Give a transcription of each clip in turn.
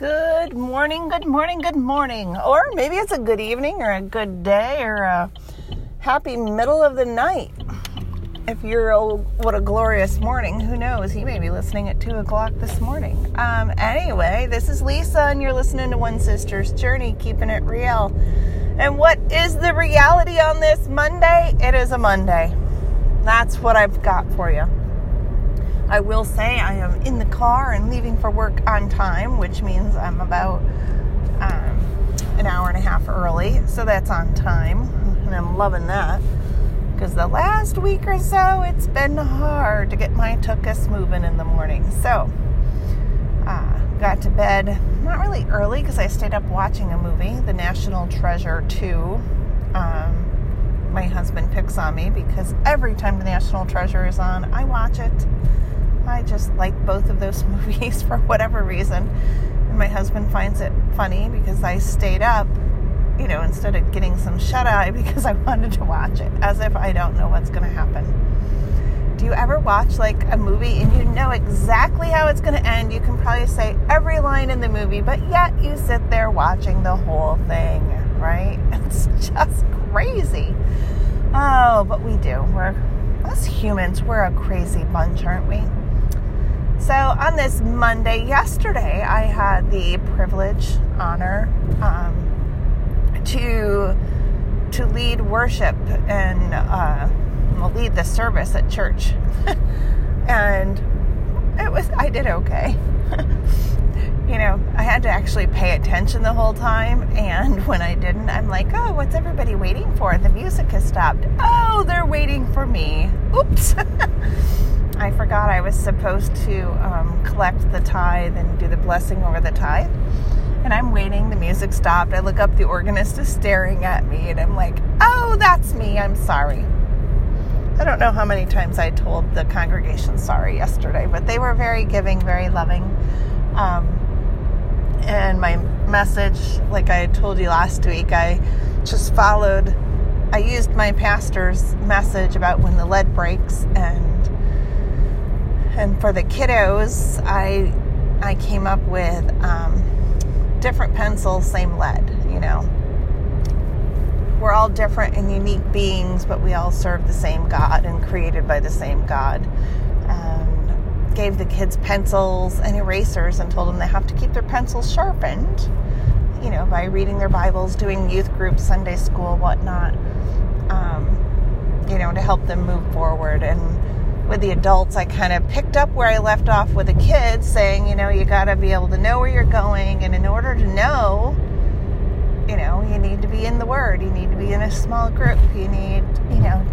Good morning, good morning, good morning. Or maybe it's a good evening or a good day or a happy middle of the night. If you're a, what a glorious morning, who knows? He may be listening at 2 o'clock this morning. Um, anyway, this is Lisa, and you're listening to One Sister's Journey, keeping it real. And what is the reality on this Monday? It is a Monday. That's what I've got for you. I will say I am in the car and leaving for work on time, which means I'm about um, an hour and a half early. So that's on time, and I'm loving that because the last week or so it's been hard to get my tuchus moving in the morning. So uh, got to bed not really early because I stayed up watching a movie, The National Treasure 2. Um, my husband picks on me because every time The National Treasure is on, I watch it. I just like both of those movies for whatever reason. And my husband finds it funny because I stayed up, you know, instead of getting some shut eye because I wanted to watch it, as if I don't know what's going to happen. Do you ever watch like a movie and you know exactly how it's going to end? You can probably say every line in the movie, but yet you sit there watching the whole thing, right? It's just crazy. Oh, but we do. We're us humans, we're a crazy bunch, aren't we? So, on this Monday, yesterday, I had the privilege, honor um, to to lead worship and uh, lead the service at church, and it was I did okay. you know, I had to actually pay attention the whole time, and when I didn't, I'm like, oh, what's everybody waiting for? The music has stopped. Oh, they're waiting for me. Oops. I forgot I was supposed to um, collect the tithe and do the blessing over the tithe. And I'm waiting, the music stopped. I look up, the organist is staring at me, and I'm like, oh, that's me, I'm sorry. I don't know how many times I told the congregation sorry yesterday, but they were very giving, very loving. Um, and my message, like I told you last week, I just followed, I used my pastor's message about when the lead breaks and and for the kiddos, I I came up with um, different pencils, same lead. You know, we're all different and unique beings, but we all serve the same God and created by the same God. And gave the kids pencils and erasers and told them they have to keep their pencils sharpened. You know, by reading their Bibles, doing youth groups, Sunday school, whatnot. Um, you know, to help them move forward and with the adults, I kind of picked up where I left off with the kids, saying, you know, you got to be able to know where you're going. And in order to know, you know, you need to be in the Word. You need to be in a small group. You need, you know,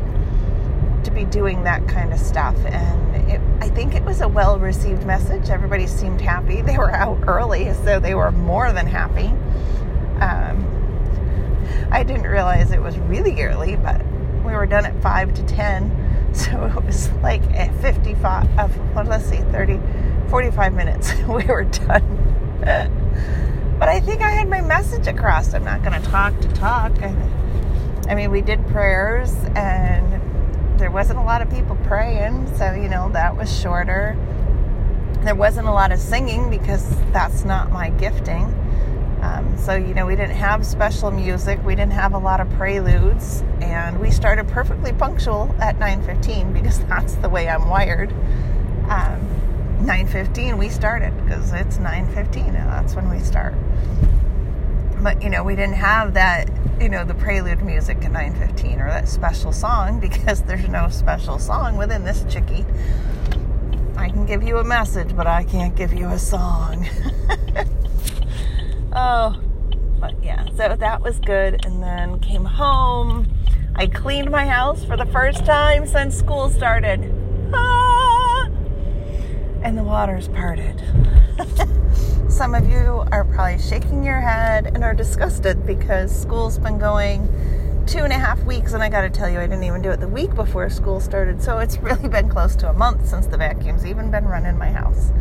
to be doing that kind of stuff. And it, I think it was a well received message. Everybody seemed happy. They were out early, so they were more than happy. Um, I didn't realize it was really early, but we were done at 5 to 10 So it was like at 55, uh, well, let's see, 30, 45 minutes. we were done. but I think I had my message across. I'm not going to talk to talk. I mean, we did prayers and there wasn't a lot of people praying. So, you know, that was shorter. There wasn't a lot of singing because that's not my gifting. Um, so, you know, we didn't have special music. We didn't have a lot of preludes. And we started perfectly punctual at 9.15 because that's the way I'm wired. Um, 9.15 we started because it's 9.15 and that's when we start. But, you know, we didn't have that, you know, the prelude music at 9.15 or that special song because there's no special song within this chickie. I can give you a message, but I can't give you a song. Oh, but yeah, so that was good. And then came home. I cleaned my house for the first time since school started. Ah! And the waters parted. Some of you are probably shaking your head and are disgusted because school's been going two and a half weeks, and I got to tell you, I didn't even do it the week before school started, so it's really been close to a month since the vacuum's even been running my house.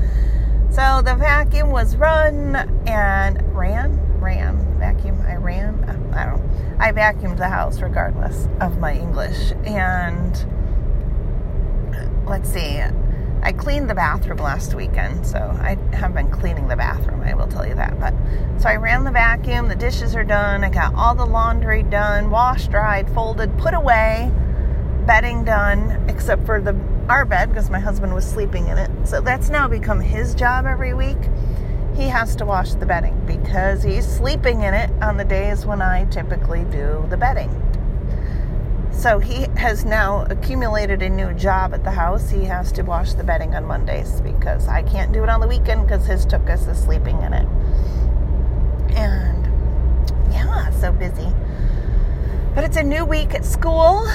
So the vacuum was run and ran, ran, vacuum. I ran. I don't know. I vacuumed the house regardless of my English. And let's see. I cleaned the bathroom last weekend, so I have been cleaning the bathroom, I will tell you that. But so I ran the vacuum, the dishes are done, I got all the laundry done, washed, dried, folded, put away, bedding done, except for the our bed because my husband was sleeping in it. So that's now become his job every week. He has to wash the bedding because he's sleeping in it on the days when I typically do the bedding. So he has now accumulated a new job at the house. He has to wash the bedding on Mondays because I can't do it on the weekend because his Tookus is sleeping in it. And yeah, so busy. But it's a new week at school,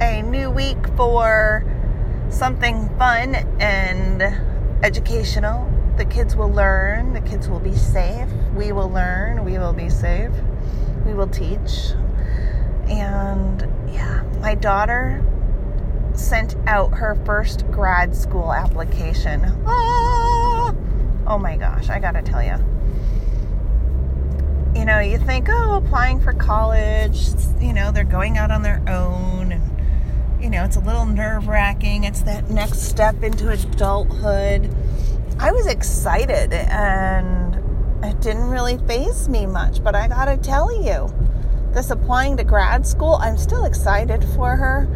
a new week for something fun and educational. The kids will learn, the kids will be safe. We will learn, we will be safe. We will teach. And yeah, my daughter sent out her first grad school application. Ah! Oh my gosh, I gotta tell you. You know, you think, oh, applying for college, you know, they're going out on their own, you know, it's a little nerve wracking. It's that next step into adulthood. I was excited and it didn't really faze me much, but I gotta tell you, this applying to grad school, I'm still excited for her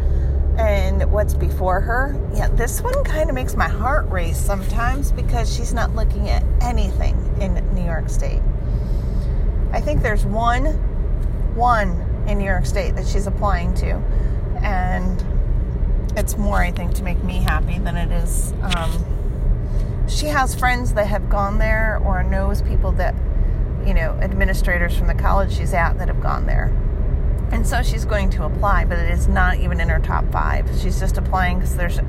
and what's before her. Yeah, this one kind of makes my heart race sometimes because she's not looking at anything in New York State. I think there's one, one in New York State that she's applying to, and it's more, I think, to make me happy than it is. Um, she has friends that have gone there or knows people that you know, administrators from the college she's at that have gone there. And so she's going to apply, but it is not even in her top five. She's just applying because there's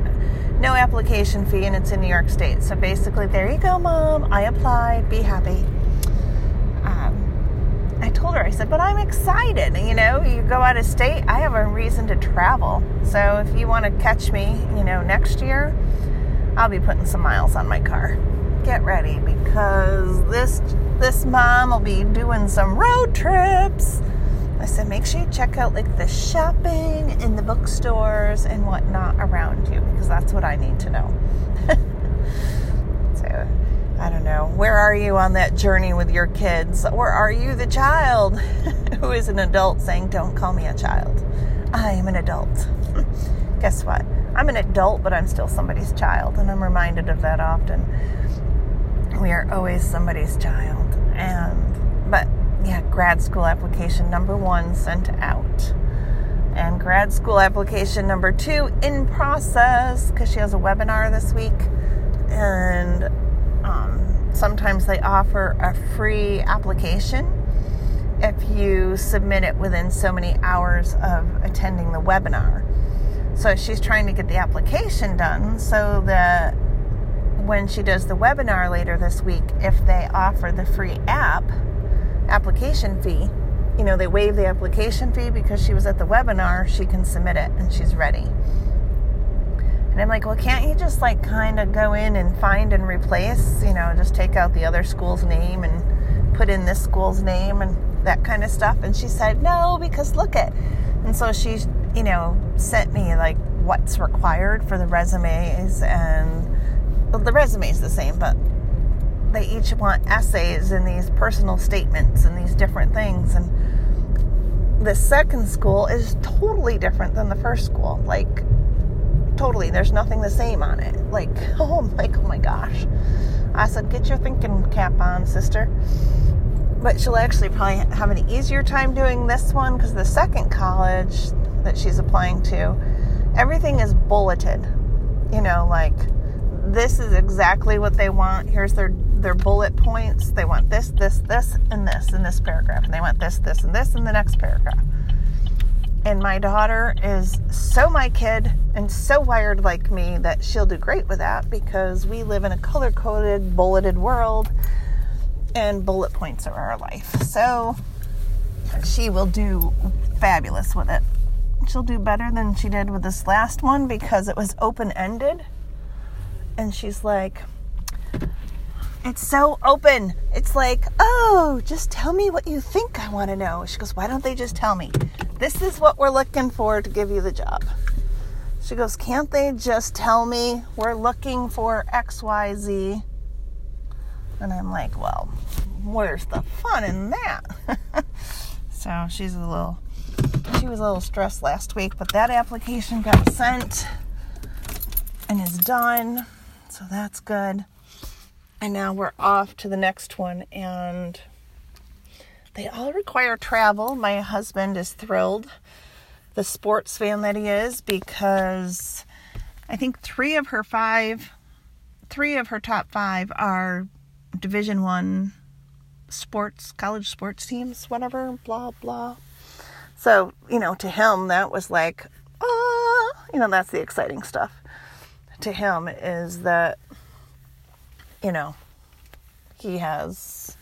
no application fee and it's in New York State. So basically, there you go, mom. I applied. Be happy. I told her, I said, but I'm excited. You know, you go out of state, I have a reason to travel. So if you want to catch me, you know, next year, I'll be putting some miles on my car. Get ready because this this mom will be doing some road trips. I said, make sure you check out like the shopping in the bookstores and whatnot around you because that's what I need to know. I don't know. Where are you on that journey with your kids? Or are you the child who is an adult saying, don't call me a child? I am an adult. Guess what? I'm an adult, but I'm still somebody's child, and I'm reminded of that often. We are always somebody's child and but yeah, grad school application number one sent out, and grad school application number two in process because she has a webinar this week, and sometimes they offer a free application if you submit it within so many hours of attending the webinar. So she's trying to get the application done so that when she does the webinar later this week, if they offer the free app application fee, you know, they waive the application fee because she was at the webinar, she can submit it and she's ready. And I'm like, well, can't you just like kind of go in and find and replace, you know, just take out the other school's name and put in this school's name and that kind of stuff? And she said, no, because look at. And so she, you know, sent me like what's required for the resumes and well, the resume is the same, but they each want essays and these personal statements and these different things. And the second school is totally different than the first school. Like, totally. There's nothing the same on it. Like, oh my, oh my gosh. I said, get your thinking cap on, sister. But she'll actually probably have an easier time doing this one because the second college that she's applying to, everything is bulleted. You know, like this is exactly what they want. Here's their their bullet points. They want this, this, this, and this in this paragraph, and they want this, this, and this in the next paragraph. And my daughter is so my kid and so wired like me that she'll do great with that because we live in a color coded, bulleted world, and bullet points are our life. So she will do fabulous with it. She'll do better than she did with this last one because it was open ended and she's like, it's so open. It's like, oh, just tell me what you think I want to know. She goes, why don't they just tell me? This is what we're looking for to give you the job. She goes, Can't they just tell me we're looking for XYZ? And I'm like, Well, where's the fun in that? so she's a little, she was a little stressed last week, but that application got sent and is done. So that's good. And now we're off to the next one. And they all require travel. My husband is thrilled, the sports fan that he is, because I think three of her five, three of her top five are Division One sports, college sports teams, whatever, blah blah. So you know, to him that was like, ah, you know, that's the exciting stuff. To him is that, you know, he has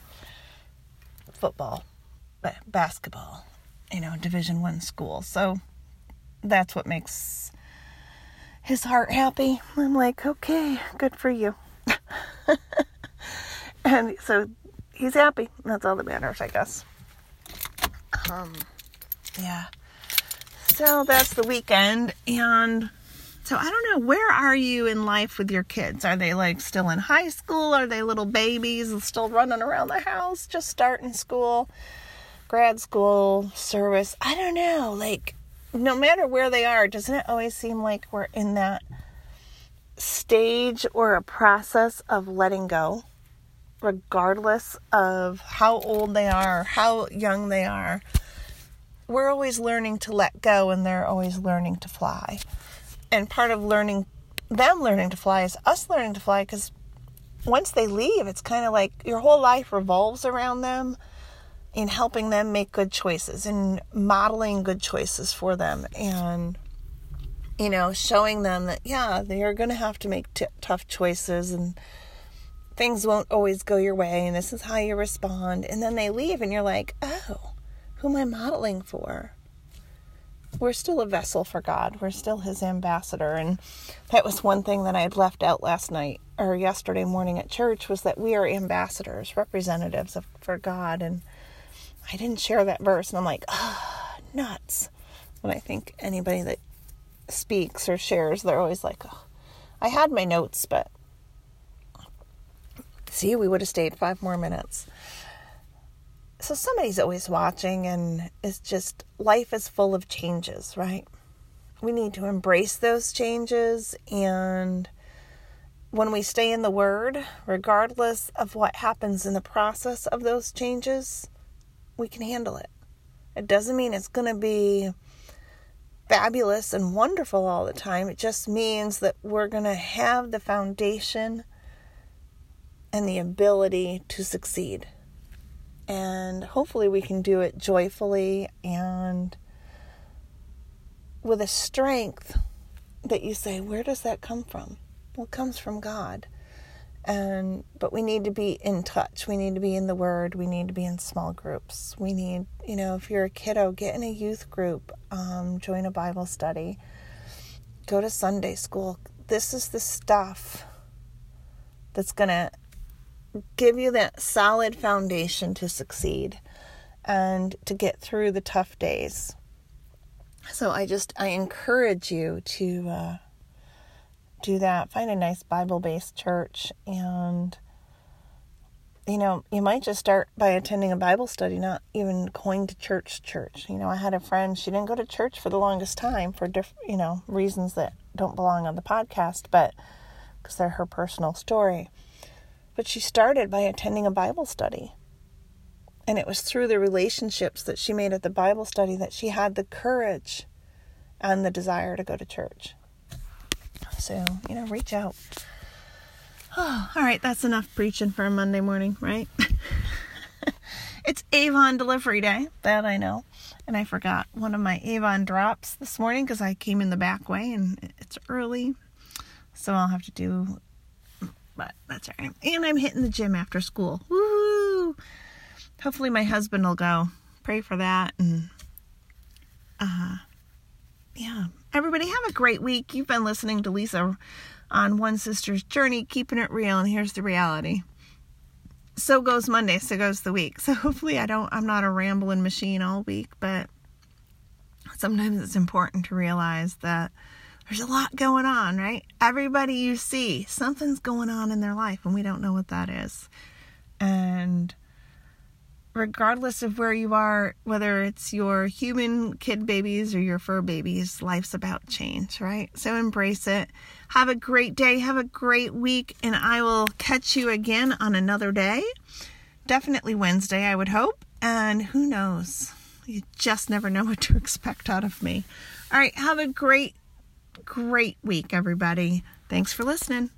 football, basketball, you know, Division One school. So that's what makes his heart happy. I'm like, okay, good for you. and so he's happy. That's all that matters, I guess. Um, yeah. So that's the weekend, and so I don't know, where are you in life with your kids? Are they like still in high school? Are they little babies still running around the house, just starting school, grad school, service? I don't know. Like, no matter where they are, doesn't it always seem like we're in that stage or a process of letting go, regardless of how old they are, how young they are? We're always learning to let go, and they're always learning to fly and part of learning them learning to fly is us learning to fly because once they leave, it's kind of like your whole life revolves around them in helping them make good choices and modeling good choices for them and you know showing them that yeah they are going to have to make t- tough choices and things won't always go your way and this is how you respond and then they leave and you're like oh who am i modeling for we're still a vessel for God. We're still His ambassador. And that was one thing that I had left out last night or yesterday morning at church was that we are ambassadors, representatives of, for God. And I didn't share that verse. And I'm like, oh, nuts. When I think anybody that speaks or shares, they're always like, oh. I had my notes, but see, we would have stayed five more minutes so somebody's always watching and it's just life is full of changes right we need to embrace those changes and when we stay in the word regardless of what happens in the process of those changes we can handle it it doesn't mean it's going to be fabulous and wonderful all the time it just means that we're going to have the foundation and the ability to succeed and hopefully we can do it joyfully and with a strength that you say, where does that come from? Well, it comes from God. And but we need to be in touch. We need to be in the Word. We need to be in small groups. We need, you know, if you're a kiddo, get in a youth group, um, join a Bible study, go to Sunday school. This is the stuff that's gonna give you that solid foundation to succeed and to get through the tough days. So I just I encourage you to uh, do that. Find a nice Bible-based church, and you know you might just start by attending a Bible study, not even going to church. Church. You know, I had a friend. She didn't go to church for the longest time for different you know reasons that don't belong on the podcast, but because they're her personal story. But she started by attending a Bible study. And it was through the relationships that she made at the Bible study that she had the courage and the desire to go to church. So, you know, reach out. Oh, all right, that's enough preaching for a Monday morning, right? it's Avon delivery day, that I know. And I forgot one of my Avon drops this morning because I came in the back way and it's early. So I'll have to do but that's all right. And I'm hitting the gym after school. Woo! Hopefully my husband will go. Pray for that and uh yeah. Everybody have a great week. You've been listening to Lisa on One Sister's Journey, keeping it real, and here's the reality. So goes Monday, so goes the week. So hopefully I don't I'm not a rambling machine all week, but sometimes it's important to realize that There's a lot going on, right? Everybody you see, something's going on in their life, and we don't know what that is. And regardless of where you are, whether it's your human kid babies or your fur babies, life's about change, right? So embrace it. Have a great day. Have a great week. And I will catch you again on another day. Definitely Wednesday, I would hope. And who knows? You just never know what to expect out of me. All right. Have a great, great week, everybody. Thanks for listening.